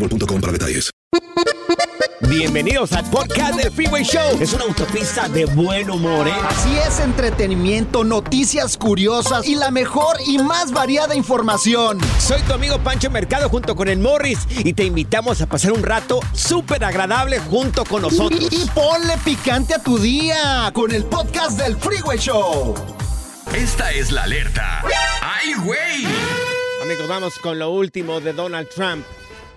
boostmobile.com para detalles. Bienvenidos al podcast del Freeway Show. Es una autopista de buen humor, ¿eh? Así es, entretenimiento, noticias curiosas y la mejor y más variada información. Soy tu amigo Pancho Mercado junto con el Morris y te invitamos a pasar un rato súper agradable junto con nosotros. Y, y ponle picante a tu día con el podcast del Freeway Show. Esta es la alerta. ¡Ay, güey! Amigos, vamos con lo último de Donald Trump.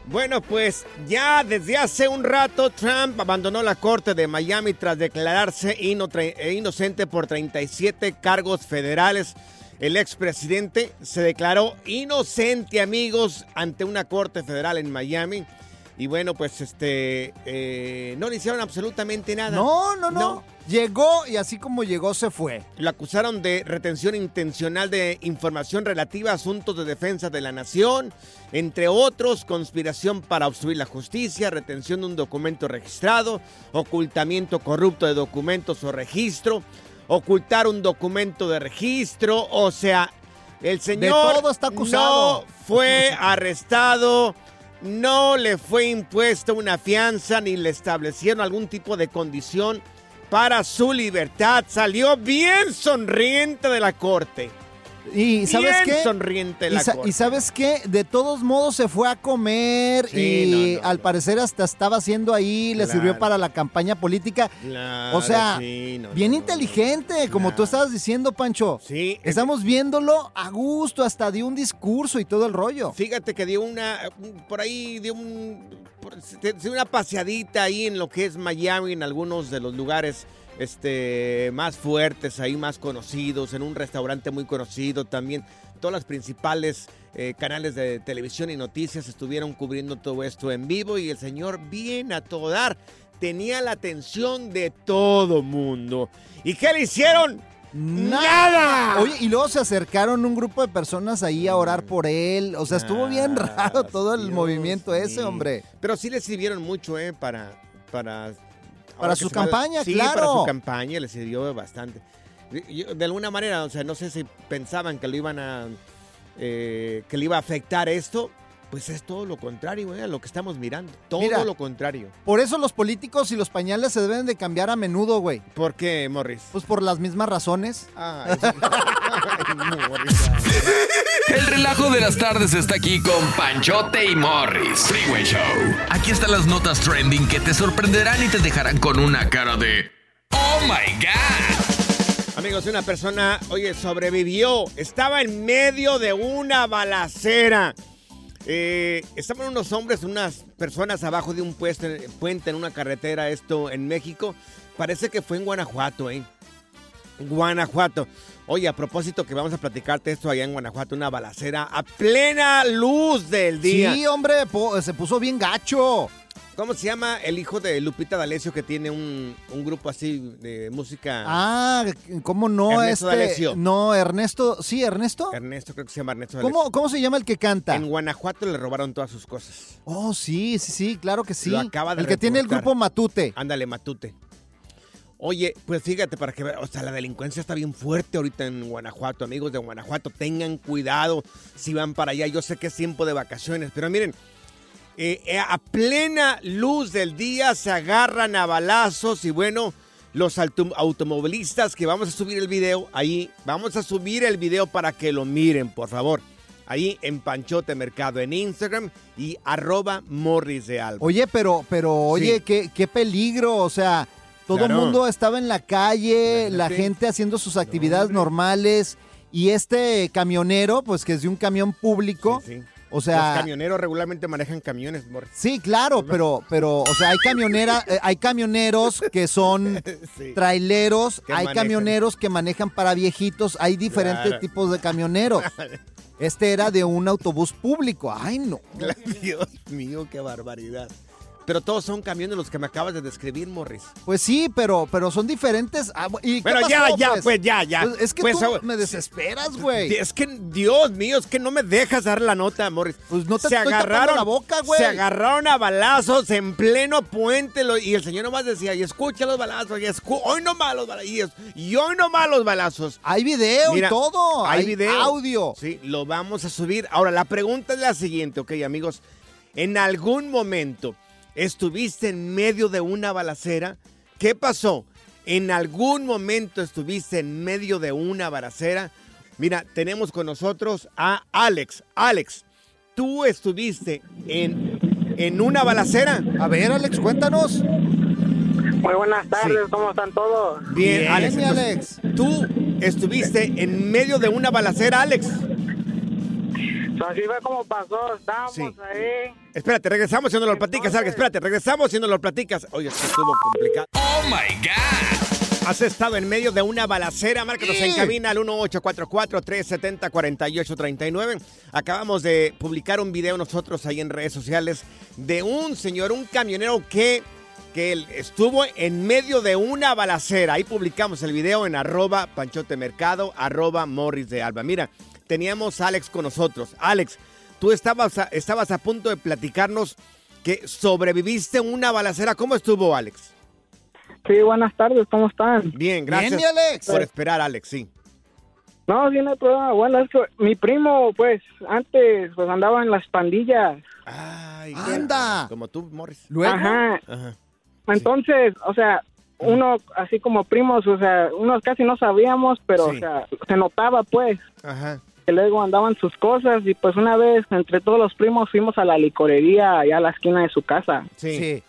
Bueno, pues ya desde hace un rato Trump abandonó la corte de Miami tras declararse eh, inocente por 37 cargos federales. El expresidente se declaró inocente, amigos, ante una corte federal en Miami. Y bueno, pues este eh, no le hicieron absolutamente nada. No, no, no, Llegó y así como llegó se fue. Lo acusaron de retención intencional de información relativa a asuntos de defensa de la nación, entre otros, conspiración para obstruir la justicia, retención de un documento registrado, ocultamiento corrupto de documentos o registro, ocultar un documento de registro, o sea, el señor todo está acusado. no fue arrestado, no le fue impuesta una fianza ni le establecieron algún tipo de condición para su libertad. Salió bien sonriente de la corte. Y ¿sabes Bien qué? sonriente Y, la sa- corte. y ¿sabes qué? De todos modos se fue a comer Sí, y no, no, al no. parecer hasta estaba haciendo ahí, le sirvió para la campaña política. Claro, o sea, sí, bien inteligente, como tú estabas diciendo, Pancho. Sí, es- Estamos viéndolo a gusto, hasta dio un discurso y todo el rollo. Fíjate que dio una, por ahí dio un, una paseadita ahí en lo que es Miami, en algunos de los lugares este, más fuertes, ahí más conocidos, en un restaurante muy conocido también. Todas las principales eh, canales de televisión y noticias estuvieron cubriendo todo esto en vivo y el señor bien a todo dar. Tenía la atención de todo mundo. ¿Y qué le hicieron? ¡Nada! Oye, y luego se acercaron un grupo de personas ahí a orar por él. O sea, estuvo bien raro todo el Dios movimiento ese, mío. hombre. Pero sí le sirvieron mucho, ¿eh? Para. Para, ahora su va- campaña, sí, claro. para su campaña le sirvió bastante. De alguna manera, o sea, no sé si pensaban que lo iban a. eh, que le iba a afectar esto. Pues es todo lo contrario, ¿eh? A lo que estamos mirando. Todo Mira. lo contrario. Por eso los políticos y los pañales se deben de cambiar a menudo, güey. ¿Por qué, Morris? Pues por las mismas razones. Ah, eso- Ay, Morris. El relajo de las tardes está aquí con Panchote y Morris. Freeway Show. Aquí están las notas trending que te sorprenderán y te dejarán con una cara de ¡Oh my God! Amigos, una persona, oye, sobrevivió. Estaba en medio de una balacera. Eh, estaban unos hombres, unas personas abajo de un pueste- puente en una carretera, esto en México. Parece que fue en Guanajuato, ¿eh? Guanajuato. Oye, a propósito que vamos a platicarte esto allá en Guanajuato, una balacera a plena luz del día. Sí, hombre, se puso bien gacho. ¿Cómo se llama el hijo de Lupita D'Alessio que tiene un, un grupo así de música? Ah, ¿cómo no? Ernesto este, D'Alessio. No, Ernesto. Sí, Ernesto. Ernesto, creo que se llama Ernesto D'Alessio. ¿Cómo, ¿Cómo se llama el que canta? En Guanajuato le robaron todas sus cosas. Oh, sí, sí, sí, claro que sí. Lo acaba de el que tiene el grupo Matute. Ándale, Matute. Oye, pues fíjate, para que o sea, la delincuencia está bien fuerte ahorita en Guanajuato, amigos de Guanajuato, tengan cuidado si van para allá. Yo sé que es tiempo de vacaciones, pero miren, eh, eh, a plena luz del día se agarran a balazos y bueno, los auto- automovilistas que vamos a subir el video ahí, vamos a subir el video para que lo miren, por favor. Ahí en Panchote Mercado, en Instagram y arroba Morris de Alba. Oye, pero, pero, oye, Sí. qué, qué peligro. O sea, todo el Claro. mundo estaba en la calle, la gente haciendo sus actividades normales. Y este camionero, pues que es de un camión público. Sí, sí. O sea, Los camioneros regularmente manejan camiones, Morris. Sí, claro, pero, pero, o sea, hay camionera, eh, hay camioneros que son Sí. traileros, hay manejan. camioneros que manejan para viejitos, hay diferentes Claro. tipos de camioneros. Este era de un autobús público. Ay, no. Dios mío, qué barbaridad. Pero todos son camiones los que me acabas de describir, Morris. Pues sí, pero, pero son diferentes. Ah, ¿y ya, pasó, ya, pues, ya, ya. Pues es que Pues, tú ah, me desesperas, güey. Es que, Dios mío, es que no me dejas dar la nota, Morris. Pues no te se estoy agarraron la boca, güey. Se agarraron a balazos en pleno puente lo- y el señor nomás decía, y escucha los balazos, y escu- hoy nomás los balazos, y, hoy nomás los balazos. Hay video Mira, y todo. hay Hay, video. audio. Sí, lo vamos a subir. Ahora, la pregunta es la siguiente, ok, amigos. ¿En algún momento estuviste en medio de una balacera? ¿Qué pasó? ¿En algún momento estuviste en medio de una balacera? Mira, tenemos con nosotros a Alex. Alex, ¿tú estuviste en, en una balacera? A ver, Alex, cuéntanos. Muy buenas tardes, Sí. ¿cómo están todos? Bien, Bien, Alex. mi entonces, Alex. ¿Tú estuviste en medio de una balacera, Alex? So, así fue como pasó, estábamos Sí. ahí. Espérate, regresamos y no lo platicas. Espérate, regresamos y no lo platicas. Oye, esto estuvo complicado. ¡Oh, my God! Has estado en medio de una balacera, márcanos en cabina al 1844-370-4839. Acabamos de publicar un video nosotros ahí en redes sociales de un señor, un camionero que, que él estuvo en medio de una balacera. Ahí publicamos el video en arroba panchotemercado, arroba morris de alba. Mira, teníamos a Alex con nosotros. Alex, tú estabas a, estabas a punto de platicarnos que sobreviviste una balacera. ¿Cómo estuvo, Alex? Sí, buenas tardes, ¿cómo están? Bien, gracias Bien, Alex. por esperar, Alex, sí. No, sí, no hay problema. Bueno, es que mi primo, pues, antes, pues, andaba en las pandillas. Ay, Anda. Como tú, Morris. Luego. Ajá. Ajá. Entonces, o sea, uno, así como primos, o sea, unos casi no sabíamos, pero, Sí. o sea, se notaba, pues, Ajá. Que luego andaban sus cosas y, pues, una vez, entre todos los primos, fuimos a la licorería allá a la esquina de su casa. Sí. Sí.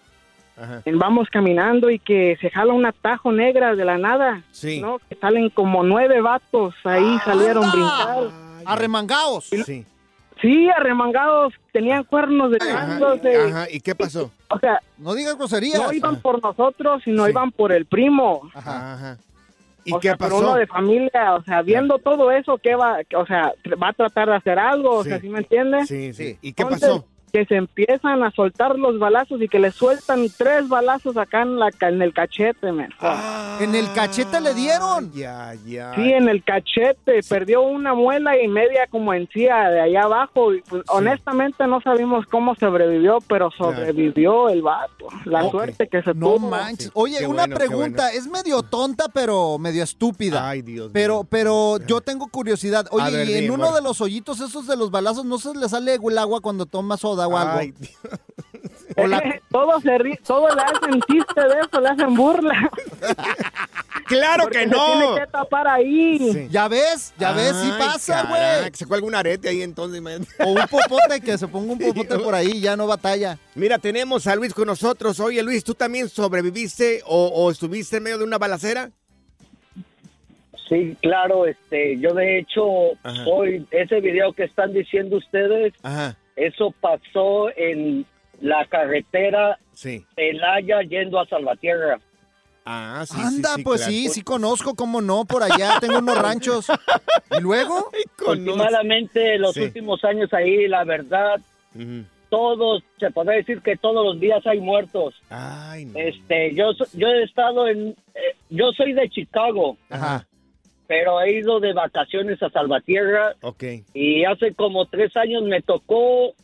Ajá. Vamos caminando y que se jala un atajo negra de la nada. Sí. ¿no? Que salen como nueve vatos ahí, salieron brincar. Arremangaos. Sí. Sí, arremangados, tenían cuernos de Ajá. Ajá. ¿Y qué pasó? O sea, No digas groserías. no iban por nosotros, sino Sí. iban por el primo. Ajá. Ajá. ¿Y o qué sea, pasó? uno de familia, o sea, viendo todo eso, ¿qué va? O sea, va a tratar de hacer algo, o Sí. sea, ¿sí me entiendes? Sí, sí. Sí. ¿Y qué Entonces, pasó? Que se empiezan a soltar los balazos y que le sueltan tres balazos acá en, la, ca- en el cachete, men. En el cachete le dieron. Ya, ya. Sí, en el cachete, perdió una muela y media como encía de allá abajo. Y, pues, Honestamente no sabemos cómo sobrevivió, pero sobrevivió el vato. La suerte que se No tuvo. manches. Sí. Oye, Qué una bueno, pregunta. Es medio tonta, pero medio estúpida. Ay, Dios Pero, mío. pero yo tengo curiosidad. Oye, ver, y en dime, uno de los hoyitos esos de los balazos, ¿no se le sale el agua cuando toma soda o algo? Ay. O la- todo se ri- todo le hacen chiste de eso, le hacen burla. ¡Claro Porque que se no! tiene que tapar ahí. Sí. ¿Ya ves? ¿Ya ves? Sí pasa, güey. Que se cuelga un arete ahí entonces. man. O un popote, que se ponga un popote por ahí, ya no batalla. Mira, tenemos a Luis con nosotros. Oye, Luis, ¿tú también sobreviviste o, o estuviste en medio de una balacera? Sí, claro, este, yo de hecho, Ajá. hoy, ese video que están diciendo ustedes, Ajá. Eso pasó en la carretera Sí. Celaya yendo a Salvatierra. Ah, sí. sí, Anda, sí, pues claro. sí, sí conozco, cómo no, por allá tengo unos ranchos. ¿Y luego? Últimamente, los Sí. últimos años ahí, la verdad, todos, se podría decir que todos los días hay muertos. Ay, no. Este, yo, yo he estado en, eh, yo soy de Chicago, Ajá. Pero he ido de vacaciones a Salvatierra Ok. y hace como tres años me tocó,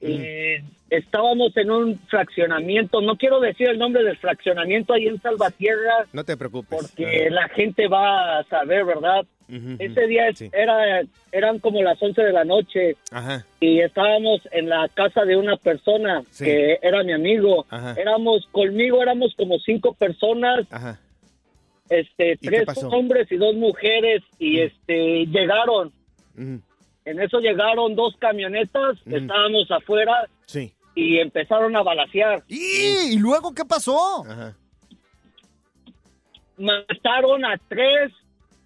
eh, estábamos en un fraccionamiento, no quiero decir el nombre del fraccionamiento ahí en Salvatierra, No te preocupes. porque la gente va a saber, ¿verdad? Ujú. Ese día Sí. era, eran como las 11 de la noche Ajá. y estábamos en la casa de una persona Sí. que era mi amigo. Ajá. Éramos, conmigo éramos como cinco personas, Ajá. Este, tres hombres y dos mujeres y este, llegaron. Ujú. En eso llegaron dos camionetas, Ujú. estábamos afuera Sí. y empezaron a balasear. ¿Y, ¿Y luego qué pasó? Ajá. Mataron a tres.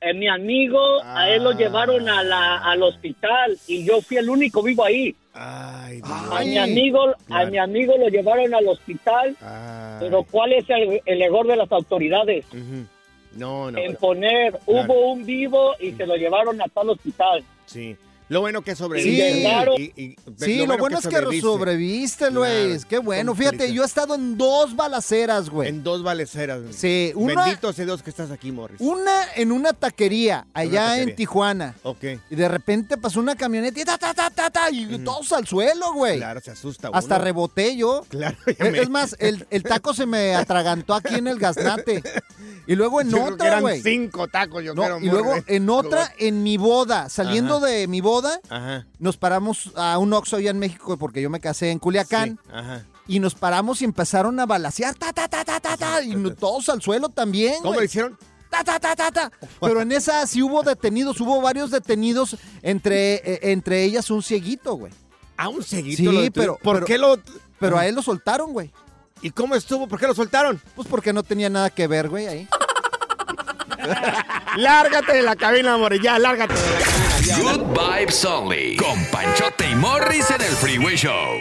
eh, mi amigo, a él lo Ah. llevaron a la, al hospital y yo fui el único vivo ahí. Ay, Dios. A mi amigo, a mi amigo lo llevaron al hospital, Ay. pero ¿cuál es el, el error de las autoridades? No, no. en poner, Claro. hubo un vivo y se lo llevaron hasta el hospital. Sí. Lo bueno que sobreviviste. Sí. Claro. Y- y- Sí, lo bueno, es que sobreviviste. Luis. Claro. Qué bueno. Fíjate, yo he estado en dos balaceras, güey. En dos baleceras. güey. Sí, una, Bendito sea Dios que estás aquí, Morris. una en una taquería allá taquería. en Tijuana. Ok. Y de repente pasó una camioneta y ta, ta, ta, ta, ta, y todos al suelo, güey. Claro, se asusta Hasta uno. reboté yo. Claro, ya me- es más, el, el taco se me atragantó aquí en el gaznate. Y luego en Yo otra, güey. cinco tacos, yo No, y luego en otra, en mi boda, saliendo Ajá. de mi boda, Ajá. nos paramos a un Oxxo allá en México porque yo me casé en Culiacán. Sí, Ajá. Y nos paramos y empezaron a balasear, ta, ta, ta, ta, ta, ta, y todos al suelo también, ¿Cómo lo hicieron? Ta, ta, ta, ta, ta. Pero en esa sí hubo detenidos, hubo varios detenidos, entre, eh, entre ellas un cieguito, güey. A un seguito. Sí, lo pero- ¿Por pero- qué lo.? Pero a él lo soltaron, güey. ¿Y cómo estuvo? ¿Por qué lo soltaron? Pues porque no tenía nada que ver, güey, ahí. Lárgate de la cabina, Morris. Ya, lárgate de la cabina. ya. Good Vibes Only. Con Panchote y Morris en el Freeway Show.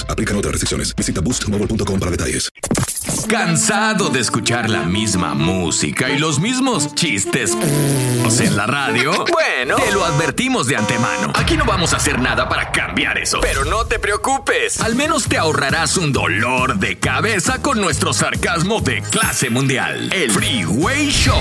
Aplican otras restricciones. Visita boostmobile.com para detalles. ¿Cansado de escuchar la misma música y los mismos chistes en la radio? Bueno, te lo advertimos de antemano. Aquí no vamos a hacer nada para cambiar eso. Pero no te preocupes. Al menos te ahorrarás un dolor de cabeza con nuestro sarcasmo de clase mundial. El Freeway Show.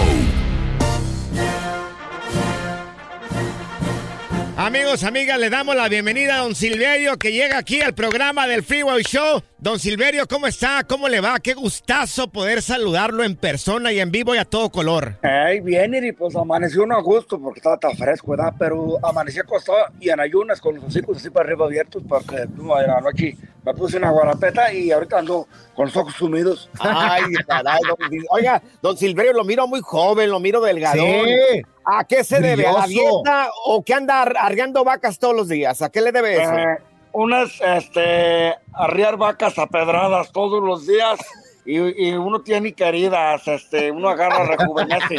Amigos, amigas, le damos la bienvenida a don Silverio que llega aquí al programa del Freeway Show. Don Silverio, ¿cómo está? ¿Cómo le va? Qué gustazo poder saludarlo en persona y en vivo y a todo color. Ay, bien, y pues amaneció uno a gusto porque estaba tan fresco, ¿verdad? Pero amanecí acostado y en ayunas con los hocicos así para arriba abiertos porque no, en la noche me puse una guarapeta y ahorita ando con los ojos sumidos. Ay, caray, don Oiga, don Silverio lo miro muy joven, lo miro delgadón. Sí. ¿A qué se debe? ¿A la dieta o que anda ar- arreando vacas todos los días? ¿A qué le debe eso? Eh, unas, este, arriar vacas a pedradas todos los días y, y uno tiene queridas, este, uno agarra, rejuvenece.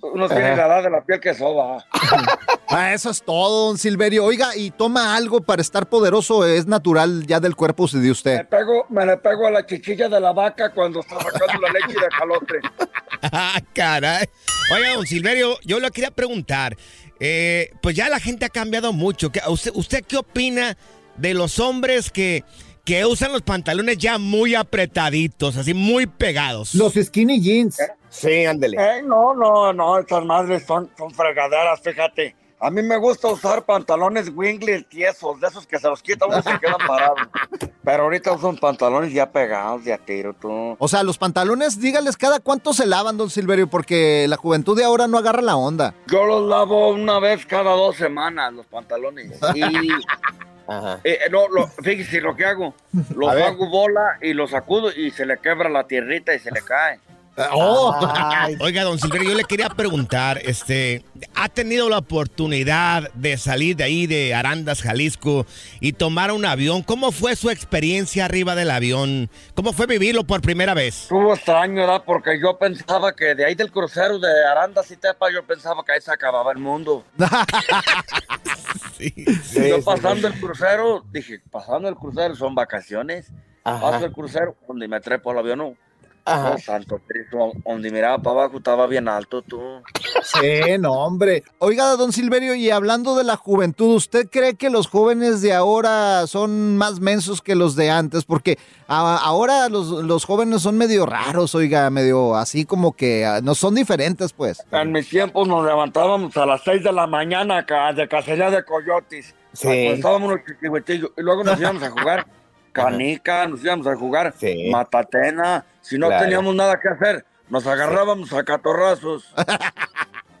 Unos tienen la edad de la piel que soba. Ah, eso es todo, don Silverio. Oiga, y toma algo para estar poderoso, es natural ya del cuerpo de Me usted. pego, me le pego a la chichilla de la vaca cuando está sacando la leche de calote. Ah, caray. Oiga, don Silverio, yo le quería preguntar. Eh, pues ya la gente ha cambiado mucho. ¿Qué- ¿Usted, usted qué opina de los hombres que, que usan los pantalones ya muy apretaditos, así muy pegados? Los skinny jeans. Sí, ándele. Eh, no, no, no, estas madres son, son fregaderas, fíjate. A mí me gusta usar pantalones Wingly tiesos, de esos que se los quitan uno y se quedan parados. Pero ahorita usan pantalones ya pegados, de a tiro, tú. O sea, los pantalones, dígales cada cuánto se lavan, don Silverio, porque la juventud de ahora no agarra la onda. Yo los lavo una vez cada dos semanas, los pantalones. Y, Ajá. eh, no, lo, fíjese lo que hago. Los hago bola y los sacudo y se le quebra la tierrita y se le cae. Oh. Oiga, don Silverio, yo le quería preguntar, este, ¿ha tenido la oportunidad de salir de ahí de Arandas, Jalisco y tomar un avión? ¿Cómo fue su experiencia arriba del avión? ¿Cómo fue vivirlo por primera vez? Estuvo extraño, ¿verdad? Porque yo pensaba que de ahí del crucero de Arandas y Tepa, yo pensaba que ahí se acababa el mundo. Sí. yo sí, pasando el crucero, dije, pasando el crucero son vacaciones. Ajá. Paso el crucero, donde me trepo al avión, no. Ajá. Oh, santo Cristo, donde miraba para abajo estaba bien alto, tú. Sí, no, hombre. Oiga, don Silverio, y hablando de la juventud, ¿usted cree que los jóvenes de ahora son más mensos que los de antes? Porque a- ahora los, los jóvenes son medio raros, oiga, medio así como que ah, no son diferentes, pues. En mis tiempos nos levantábamos a las 6 de la mañana acá, de cacería de coyotes. Sí. Estábamos unos chiquihuitillos. Y luego nos íbamos a jugar canica, nos íbamos a jugar Sí. matatena. Si no Claro. teníamos nada que hacer, nos agarrábamos a catorrazos.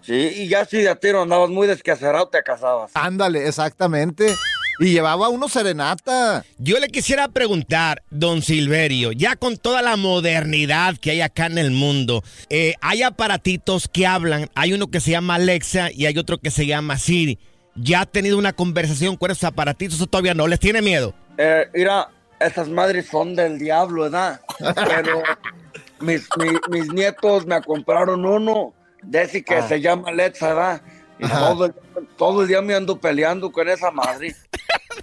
Sí, y ya si de a tiro andabas muy descacerado, te casabas. Ándale, exactamente. Y llevaba uno serenata. Yo le quisiera preguntar, don Silverio, ya con toda la modernidad que hay acá en el mundo, eh, hay aparatitos que hablan, hay uno que se llama Alexa y hay otro que se llama Siri. ¿Ya ha tenido una conversación con esos aparatitos o todavía no? ¿Les tiene miedo? Eh, mira, esas madres son del diablo, ¿verdad? Pero mis, mi- mis nietos me compraron uno de ese que Ah. se llama Alexa, ¿verdad? Y todo, el- todo el día me ando peleando con esa madre.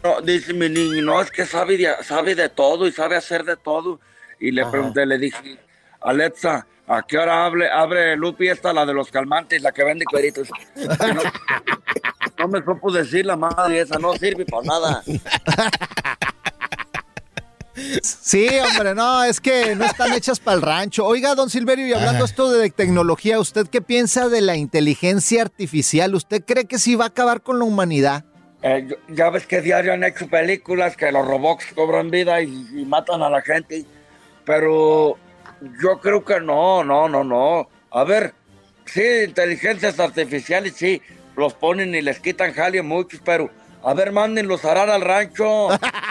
No, dice mi niño, no, es que sabe de, sabe de todo y sabe hacer de todo. Y le pregunté, le dije, Alexa, ¿a qué hora abre, abre Lupi esta, la de los calmantes, la que vende cueritos? No me supo decir la madre esa, no sirve para nada. Sí, hombre, no, es que no están hechas para el rancho. Oiga, don Silverio, y hablando esto de tecnología, ¿usted qué piensa de la inteligencia artificial? ¿Usted cree que sí va a acabar con la humanidad? Eh, ya ves que diario han hecho películas que los robots cobran vida y, y matan a la gente, pero yo creo que no, no, no, no. A ver, sí, inteligencias artificiales, sí, los ponen y les quitan jale muchos, pero a ver, mándenlos a arar al rancho,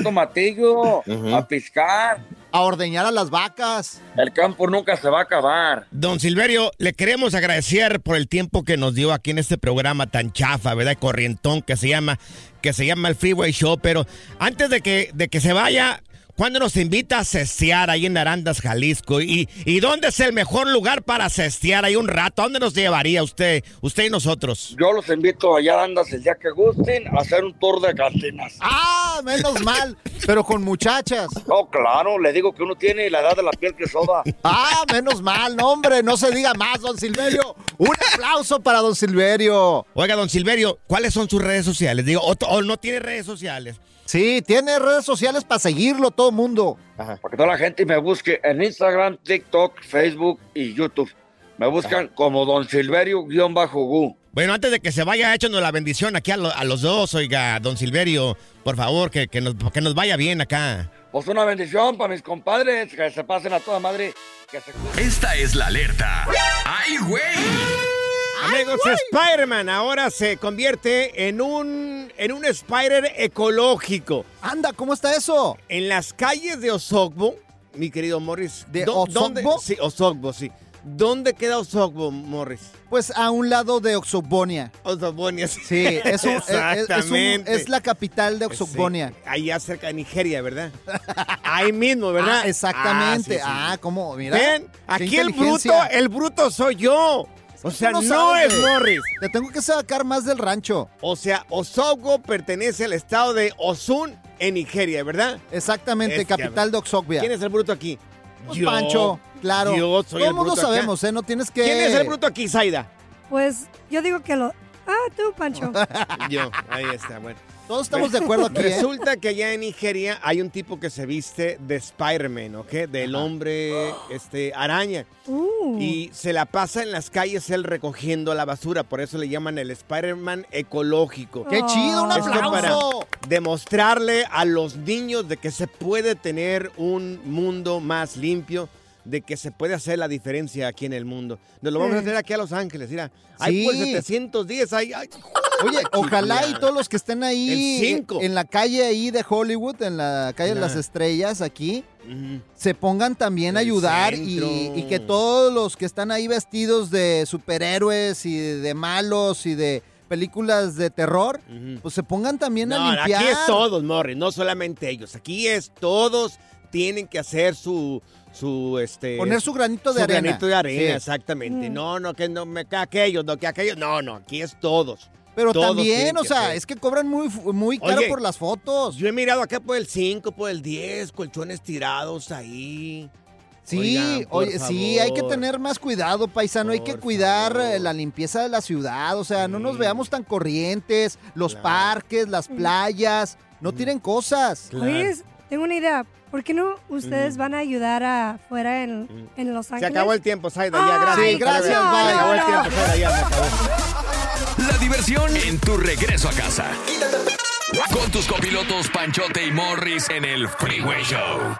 a tomatillo, a piscar. A ordeñar a las vacas. El campo nunca se va a acabar. Don Silverio, le queremos agradecer por el tiempo que nos dio aquí en este programa tan chafa, ¿verdad? Corrientón que se llama, que se llama el Freeway Show. Pero antes de que, de que se vaya, ¿cuándo nos invita a cestear ahí en Arandas, Jalisco? ¿Y, ¿Y dónde es el mejor lugar para cestear ahí un rato? ¿A dónde nos llevaría usted, usted y nosotros? Yo los invito allá andas el día que gusten a hacer un tour de cantinas. Ah, menos mal, pero con muchachas. No, claro, le digo que uno tiene la edad de la piel que soda. Ah, menos mal, no, hombre, no se diga más, don Silverio. Un aplauso para don Silverio. Oiga, don Silverio, ¿cuáles son sus redes sociales? Digo, o, o no tiene redes sociales. Sí, tiene redes sociales para seguirlo todo mundo. Para que toda la gente me busque en Instagram, TikTok, Facebook y YouTube. Me buscan como Don Silverio-Gu. Bueno, antes de que se vaya, échanos la bendición aquí a, lo- a los dos, oiga, don Silverio, por favor, que, que nos, que nos vaya bien acá. Pues una bendición para mis compadres, que se pasen a toda madre. Que se cuiden. Esta es la alerta. ¡Ay, güey! Amigos, Spider-Man ahora se convierte en un, en un Spider ecológico. Anda, ¿cómo está eso? En las calles de Osogbo, mi querido Morris. ¿De ¿dó- dónde- Osogbo? Sí, Osogbo, sí. ¿Dónde queda Osogbo, Morris? Pues a un lado de Oxobonia. Osogbonia, sí. Sí, es, un- es- es- es un- Exactamente. es la capital de Oxobonia. Sí, allá cerca de Nigeria, ¿verdad? Ahí mismo, ¿verdad? Ah, exactamente. Ah, sí, sí. Ah, ¿cómo? Mira. Ven, aquí el bruto, el bruto soy yo. O sea, no, es. Morris. Te tengo que sacar más del rancho. O sea, Osogbo pertenece al estado de Osun en Nigeria, ¿verdad? Exactamente, Es que, capital de Oxogbia. ¿Quién es el bruto aquí? Pues Pancho, claro. Yo soy Todo el mundo bruto acá. sabemos, ¿eh? No tienes que... ¿Quién es el bruto aquí, Zaida? Pues yo digo que lo. Ah, tú, Pancho. Yo, ahí está, bueno. Todos estamos de acuerdo aquí, ¿eh? Resulta que allá en Nigeria hay un tipo que se viste de Spider-Man, ¿ok? Del hombre este, araña. Uh. Y se la pasa en las calles él recogiendo la basura. Por eso le llaman el Spider-Man ecológico. ¡Qué chido! ¡Un Esto para aplauso! demostrarle a los niños de que se puede tener un mundo más limpio, de que se puede hacer la diferencia aquí en el mundo. Nos lo vamos a hacer aquí a Los Ángeles, mira. Hay Sí. por 710, hay... hay- Oye, ojalá y todos los que estén ahí en la calle ahí de Hollywood, en la calle de las estrellas aquí, se pongan también a ayudar y, que todos los que están ahí vestidos de superhéroes y de malos y de películas de terror, pues se pongan también a limpiar. aquí es todos, Morris, no solamente ellos. Aquí es todos tienen que hacer su su este Poner su granito de arena. granito de arena, Sí. exactamente. Mm. No, no que no me que aquellos, no que aquellos. No, no, aquí es todos. Pero Todos también, o sea, hacer. es que cobran muy, muy caro Oye, por las fotos. Yo he mirado acá por el 5, por el 10, colchones tirados ahí. Sí, Oigan, oye, sí, hay que tener más cuidado, paisano. Hay que cuidar eh, la limpieza de la ciudad. O sea, no nos veamos tan corrientes. Los parques, las playas. No tiren cosas. Oye, tengo una idea. ¿Por qué no ustedes van a ayudar afuera en, en Los Se Ángeles? acabó el tiempo, Saida, ya, gracias. Sí, gracias, no, bye. Se acabó el tiempo. Saida, ya se acabó. La diversión en tu regreso a casa. Con tus copilotos Panchote y Morris en el Freeway Show.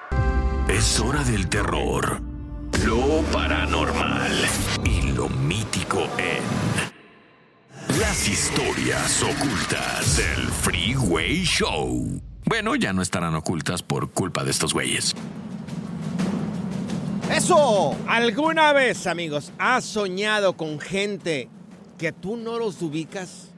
Es hora del terror, lo paranormal y lo mítico en las historias ocultas del Freeway Show. Bueno, ya no estarán ocultas por culpa de estos güeyes. ¡Eso! ¿Alguna vez, amigos, has soñado con gente que tú no los ubicas?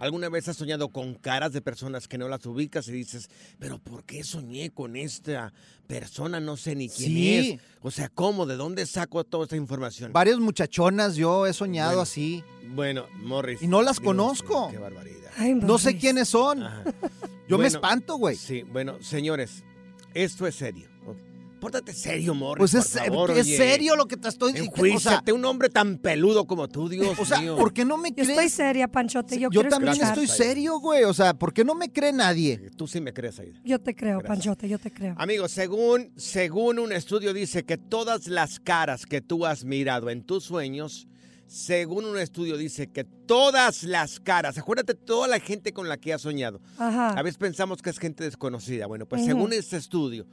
¿Alguna vez has soñado con caras de personas que no las ubicas y dices, pero ¿por qué soñé con esta persona? No sé ni quién Sí. es. O sea, ¿cómo? ¿De dónde saco toda esta información? Varias muchachonas yo he soñado Bueno. así. Bueno, Morris. Y no las Dios conozco. qué barbaridad. No sé quiénes son. Yo me espanto, güey. Sí, bueno, señores, esto es serio. Pórtate serio, Morris. Pues por es, favor, es oye. serio lo que te estoy diciendo. O sea, un hombre tan peludo como tú, Dios o sea, mío. ¿por qué no me Yo crees? estoy seria, Panchote. Yo, también escuchar. estoy serio, güey. O sea, ¿por qué no me cree nadie? Tú sí me crees, Aida. Yo te creo, Panchote, yo te creo. Amigos, según, según un estudio dice que todas las caras que tú has mirado en tus sueños, según un estudio dice que todas las caras, acuérdate toda la gente con la que has soñado. Ajá. A veces pensamos que es gente desconocida. Bueno, pues según este estudio,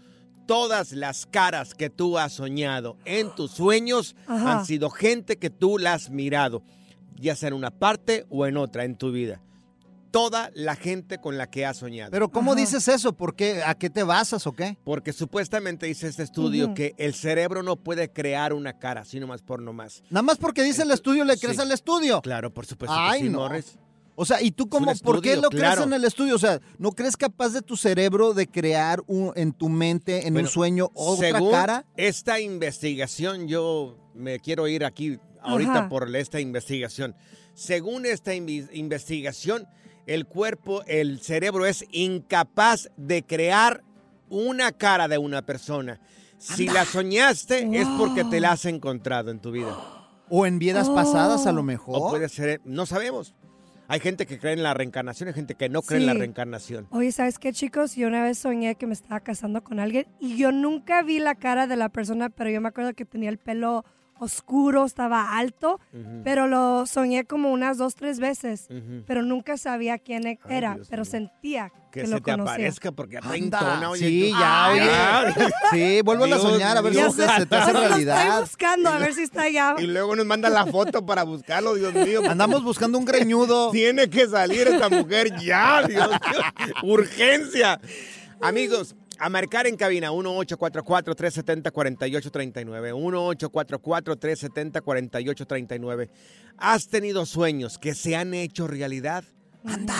todas las caras que tú has soñado en tus sueños Ajá. han sido gente que tú la has mirado, ya sea en una parte o en otra en tu vida. Toda la gente con la que has soñado. Pero ¿cómo dices eso? ¿Por qué? ¿A qué te basas o qué? Porque supuestamente dice este estudio que el cerebro no puede crear una cara, sino más por nomás. Nada más porque dice el estudio, ¿le crees sí. al estudio? Claro, por supuesto que sí, no. Morris. O sea, ¿y tú cómo? un ¿Por qué lo claro. crees en el estudio? O sea, ¿no crees capaz de tu cerebro de crear un- en tu mente, en Bueno, un sueño, otra según cara? Esta investigación, yo me quiero ir aquí ahorita Ajá. por esta investigación. Según esta investigación, el cuerpo, el cerebro es incapaz de crear una cara de una persona. Si la soñaste es porque te la has encontrado en tu vida. O en vidas pasadas, a lo mejor. O puede ser, no sabemos. Hay gente que cree en la reencarnación, hay gente que no cree en la reencarnación. Oye, ¿sabes qué, chicos? Yo una vez soñé que me estaba casando con alguien y yo nunca vi la cara de la persona, pero yo me acuerdo que tenía el pelo oscuro, estaba alto, pero lo soñé como unas dos, tres veces, pero nunca sabía quién Ay, era, Dios pero mío. sentía Que, que, se lo te conocía. aparezca porque Anda. oye, Sí, tú- ya, oye. Ah. Sí, vuélvelo a soñar, a ver si se, se te hace Lo estoy realidad. buscando a ver si está allá. Y luego nos manda la foto para buscarlo, Dios mío. Andamos buscando un greñudo. Tiene que salir esta mujer ya, Dios mío. Urgencia. Amigos, a marcar en cabina 1844-370-4839. 1844-370-4839. ¿Has tenido sueños que se han hecho realidad? Anda.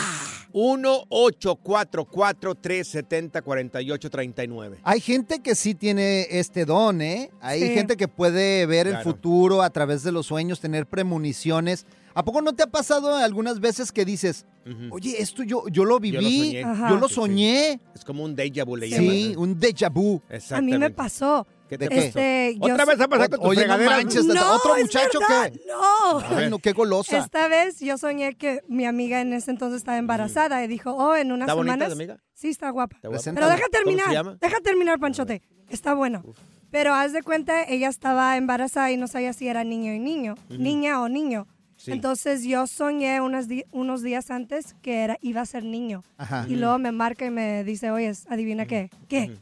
1-844-370-4839. Hay gente que sí tiene este don, ¿eh? Hay Sí. gente que puede ver el Claro. futuro a través de los sueños, tener premoniciones. ¿A poco no te ha pasado algunas veces que dices, oye, esto yo, yo lo viví, Yo lo soñé. yo lo Sí, sí. soñé? Es como un déjà vu, le Sí, llaman. un déjà vu. A mí me pasó. ¿Qué te Este, pasó? ¿Otra vez a pasar con tus Oye, no manches, No, ¿otro es muchacho verdad, qué? No. Ay, no, qué golosa. Esta vez yo soñé que mi amiga en ese entonces estaba embarazada y dijo, oh, en unas ¿Está bonita semanas. la amiga? Sí, está guapa. ¿Está guapa? Pero deja ¿Cómo se terminar. llama? Deja terminar, Panchote. Está bueno. Pero haz de cuenta, ella estaba embarazada y no sabía si era niño y niño, Ujú. niña o niño. Sí. Entonces yo soñé unos, unos días antes que era, iba a ser niño. Ajá. Y luego me marca y me dice, oye, adivina qué. ¿Qué?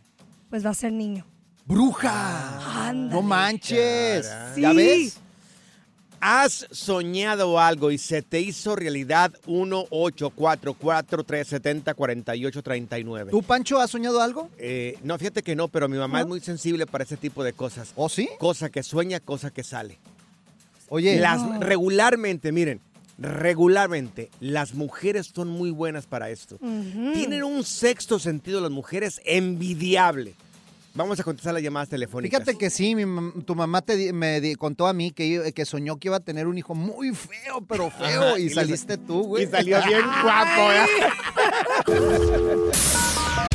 Pues va a ser niño. ¡Bruja! No manches. Sí. ¿Ya ves? ¿Has soñado algo y se te hizo realidad? 1-844-370-4839. ¿Tú, Pancho, has soñado algo? Eh, no, fíjate que no, pero mi mamá es muy sensible para ese tipo de cosas. ¿Oh, sí? Cosa que sueña, cosa que sale. Oye. Las, No. regularmente, miren, regularmente, las mujeres son muy buenas para esto. Tienen un sexto sentido las mujeres envidiable. Vamos a contestar las llamadas telefónicas. Fíjate que sí, mi tu mamá te me di- contó a mí que, que soñó que iba a tener un hijo muy feo, pero feo, Ajá, y, saliste tú, güey. y salió bien guapo,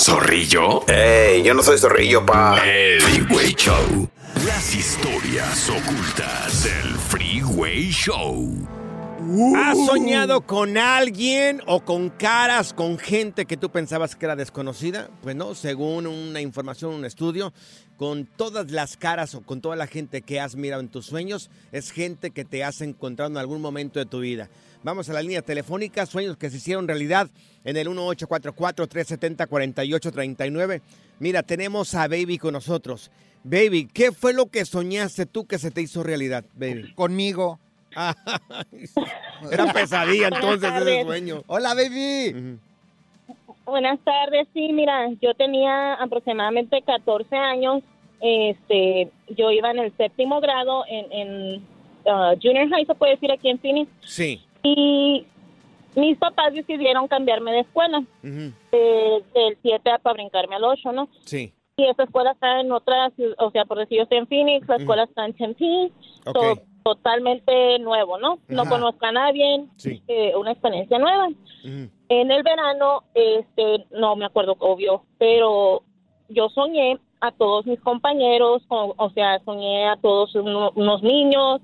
¿Zorrillo? ¡Ey! Yo no soy zorrillo, pa. El Freeway Show. Las historias ocultas del Freeway Show. ¿Has soñado con alguien o con caras, con gente que tú pensabas que era desconocida? Pues no, según una información, un estudio, con todas las caras o con toda la gente que has mirado en tus sueños, es gente que te has encontrado en algún momento de tu vida. Vamos a la línea telefónica, sueños que se hicieron realidad en el 1844-370-4839. Mira, tenemos a Baby con nosotros. Baby, ¿qué fue lo que soñaste tú que se te hizo realidad, Baby? Conmigo. Era pesadilla entonces ese sueño. Hola, baby. Buenas tardes, sí, mira, yo tenía aproximadamente 14 años, este, yo iba en el séptimo grado en, en uh, Junior High, se puede decir aquí en Phoenix, Sí. Y mis papás decidieron cambiarme de escuela, de- del 7 para brincarme al 8, ¿no? Sí. Y esa escuela está en otra, ciu- o sea, por decir yo estoy en Phoenix, la escuela está en Tempe, Ok. to- totalmente nuevo, ¿no? No Ajá. conozco a nadie, Sí. eh, una experiencia nueva. En el verano, este, no me acuerdo, obvio, pero yo soñé a todos mis compañeros, o, o sea, soñé a todos uno- unos niños,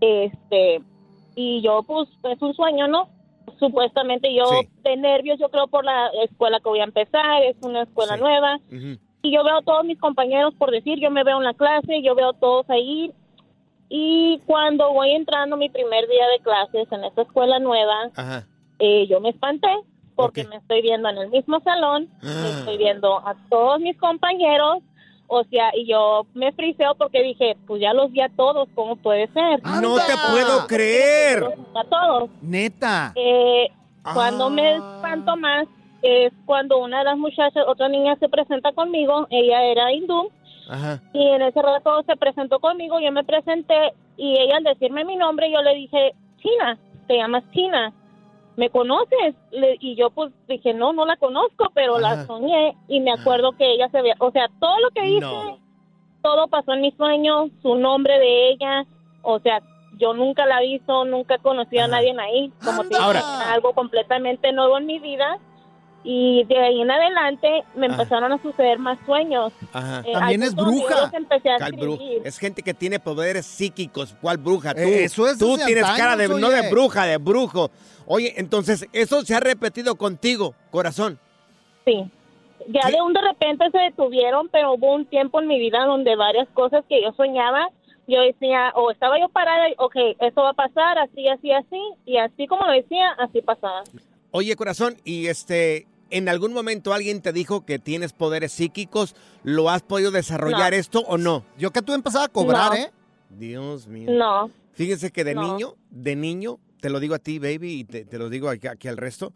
este, y yo, pues, es un sueño, ¿no? Supuestamente yo, Sí. de nervios, yo creo por la escuela que voy a empezar, es una escuela nueva, y yo veo a todos mis compañeros, por decir, yo me veo en la clase, yo veo a todos ahí, y cuando voy entrando mi primer día de clases en esta escuela nueva, Ajá. eh, yo me espanté porque me estoy viendo en el mismo salón, Ah. estoy viendo a todos mis compañeros, o sea, y yo me friseo porque dije, pues ya los vi a todos, ¿cómo puede ser? No te puedo creer. A todos. Neta. Eh, Cuando me espanto más, es cuando una de las muchachas, otra niña se presenta conmigo, ella era hindú, Ajá. y en ese rato se presentó conmigo, yo me presenté y ella al decirme mi nombre, yo le dije, Tina, te llamas Tina, ¿me conoces? Le- y yo pues dije, no, no la conozco, pero Ajá. la soñé y me acuerdo que ella se veía, o sea, todo lo que hice, No. todo pasó en mi sueño, su nombre de ella, o sea, yo nunca la he visto, nunca he conocido a nadie ahí, como dije, Ahora- algo completamente nuevo en mi vida. Y de ahí en adelante me Ajá. empezaron a suceder más sueños. Ajá. Eh, También es bruja. los empecé a ¿Cuál bru- escribir. Es gente que tiene poderes psíquicos. ¿Cuál bruja? Tú, Eh, eso es tú tienes antaños, cara de, no de oye. bruja, de brujo. Oye, entonces, eso se ha repetido contigo, corazón. Sí. Ya de un de repente se detuvieron, pero hubo un tiempo en mi vida donde varias cosas que yo soñaba, yo decía, o estaba yo parada, ok, esto va a pasar, así, así, así, y así como lo decía, así pasaba. Oye, corazón, y este, ¿en algún momento alguien te dijo que tienes poderes psíquicos? ¿Lo has podido desarrollar No. esto o no? Yo que tú empezaba a cobrar, No. ¿eh? Dios mío. No. Fíjense que de No. niño, de niño, te lo digo a ti, baby, y te, te lo digo aquí, aquí al resto,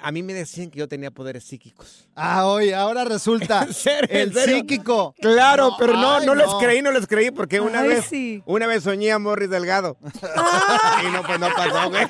a mí me decían que yo tenía poderes psíquicos. Ah, oye, ahora resulta ¿En serio? el ¿En serio? psíquico. Claro, pero no, ay, no les creí, no les creí, porque una Ay, vez, sí. una vez soñé a Morris Delgado. y no, pues no pasó, güey.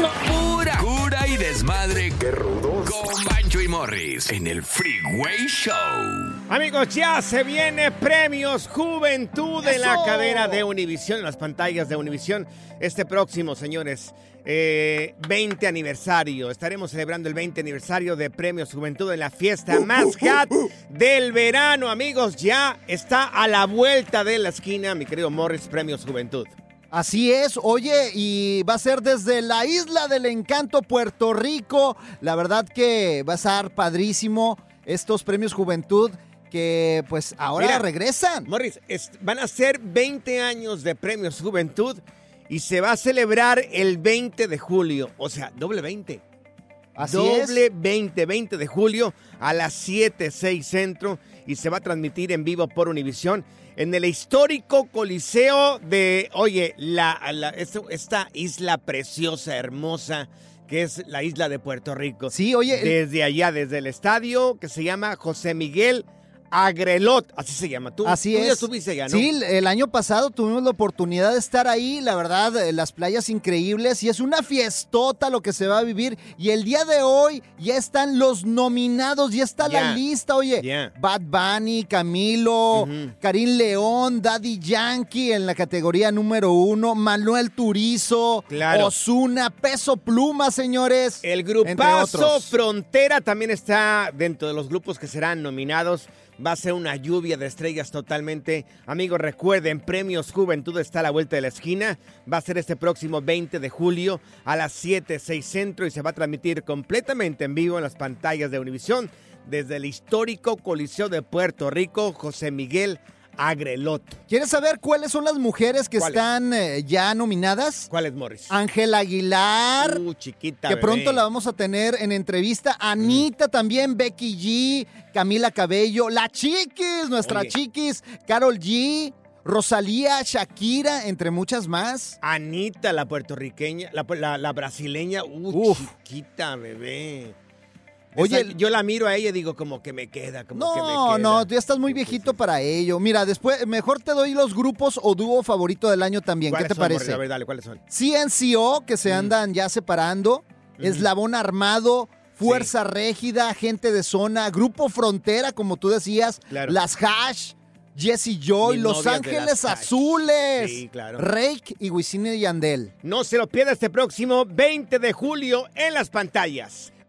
No. Pura cura y desmadre. Qué rudos. Con Bancho y Morris en el Freeway Show. Amigos, ya se viene Premios Juventud en la cadena de Univisión, en las pantallas de Univisión. Este próximo, señores, eh, 20 aniversario. Estaremos celebrando el 20 aniversario de Premios Juventud en la fiesta más hot del verano. Amigos, ya está a la vuelta de la esquina, mi querido Morris, Premios Juventud. Así es, oye, y va a ser desde la isla del encanto, Puerto Rico. La verdad que va a estar padrísimo estos premios Juventud que pues ahora Mira, regresan. Morris, es- van a ser 20 años de Premios Juventud y se va a celebrar el 20 de julio, o sea, doble 20. Así doble es. 20, 20 de julio a las 7, 6 centro y se va a transmitir en vivo por Univisión en el histórico Coliseo de, oye, la, esta isla preciosa, hermosa, que es la isla de Puerto Rico. Sí, oye, Desde allá, desde el estadio que se llama José Miguel Agrelot, así se llama. Tú, Así tú es. ya estuviste allá, ¿no? Sí, el- año pasado tuvimos la oportunidad de estar ahí, la verdad, eh, las playas increíbles y es una fiestota lo que se va a vivir. Y el día de hoy ya están los nominados, ya está la lista, oye. Bad Bunny, Camilo, Ujú. Karim León, Daddy Yankee en la categoría número uno, Manuel Turizo, Claro. Osuna, Peso Pluma, señores. El grupazo. Frontera también está dentro de los grupos que serán nominados. Va a ser una lluvia de estrellas totalmente. Amigos, recuerden, Premios Juventud está a la vuelta de la esquina. Va a ser este próximo 20 de julio a las 7, 6 centro y se va a transmitir completamente en vivo en las pantallas de Univisión desde el histórico Coliseo de Puerto Rico, José Miguel Agrelot. ¿Quieres saber cuáles son las mujeres que ¿Cuáles? están eh, ya nominadas? ¿Cuál es Morris? Ángela Aguilar. Uh, chiquita. que bebé. pronto la vamos a tener en entrevista. Anita también, Becky G, Camila Cabello, la Chiquis, nuestra Oye. Chiquis, Carol G, Rosalía, Shakira, entre muchas más. Anita, la puertorriqueña, la, la- la brasileña, uh, Uf. chiquita, bebé. Oye, Esa- yo la miro a ella y digo como que me queda, como que me No, queda. no, tú ya estás muy viejito para ello. Mira, después, mejor te doy los grupos o dúo favorito del año también. ¿Qué ¿Cuáles te son, parece? A ver, dale, ¿cuáles son? CNCO, que se andan ya separando, Eslabón Armado, Fuerza Régida, Gente de Zona, Grupo Frontera, como tú decías, Claro. Las Hash, Jesse Joy, Los Ángeles. Azules, Sí, claro. Rake y Wisin y Yandel. No se lo pierda este próximo 20 de julio en las pantallas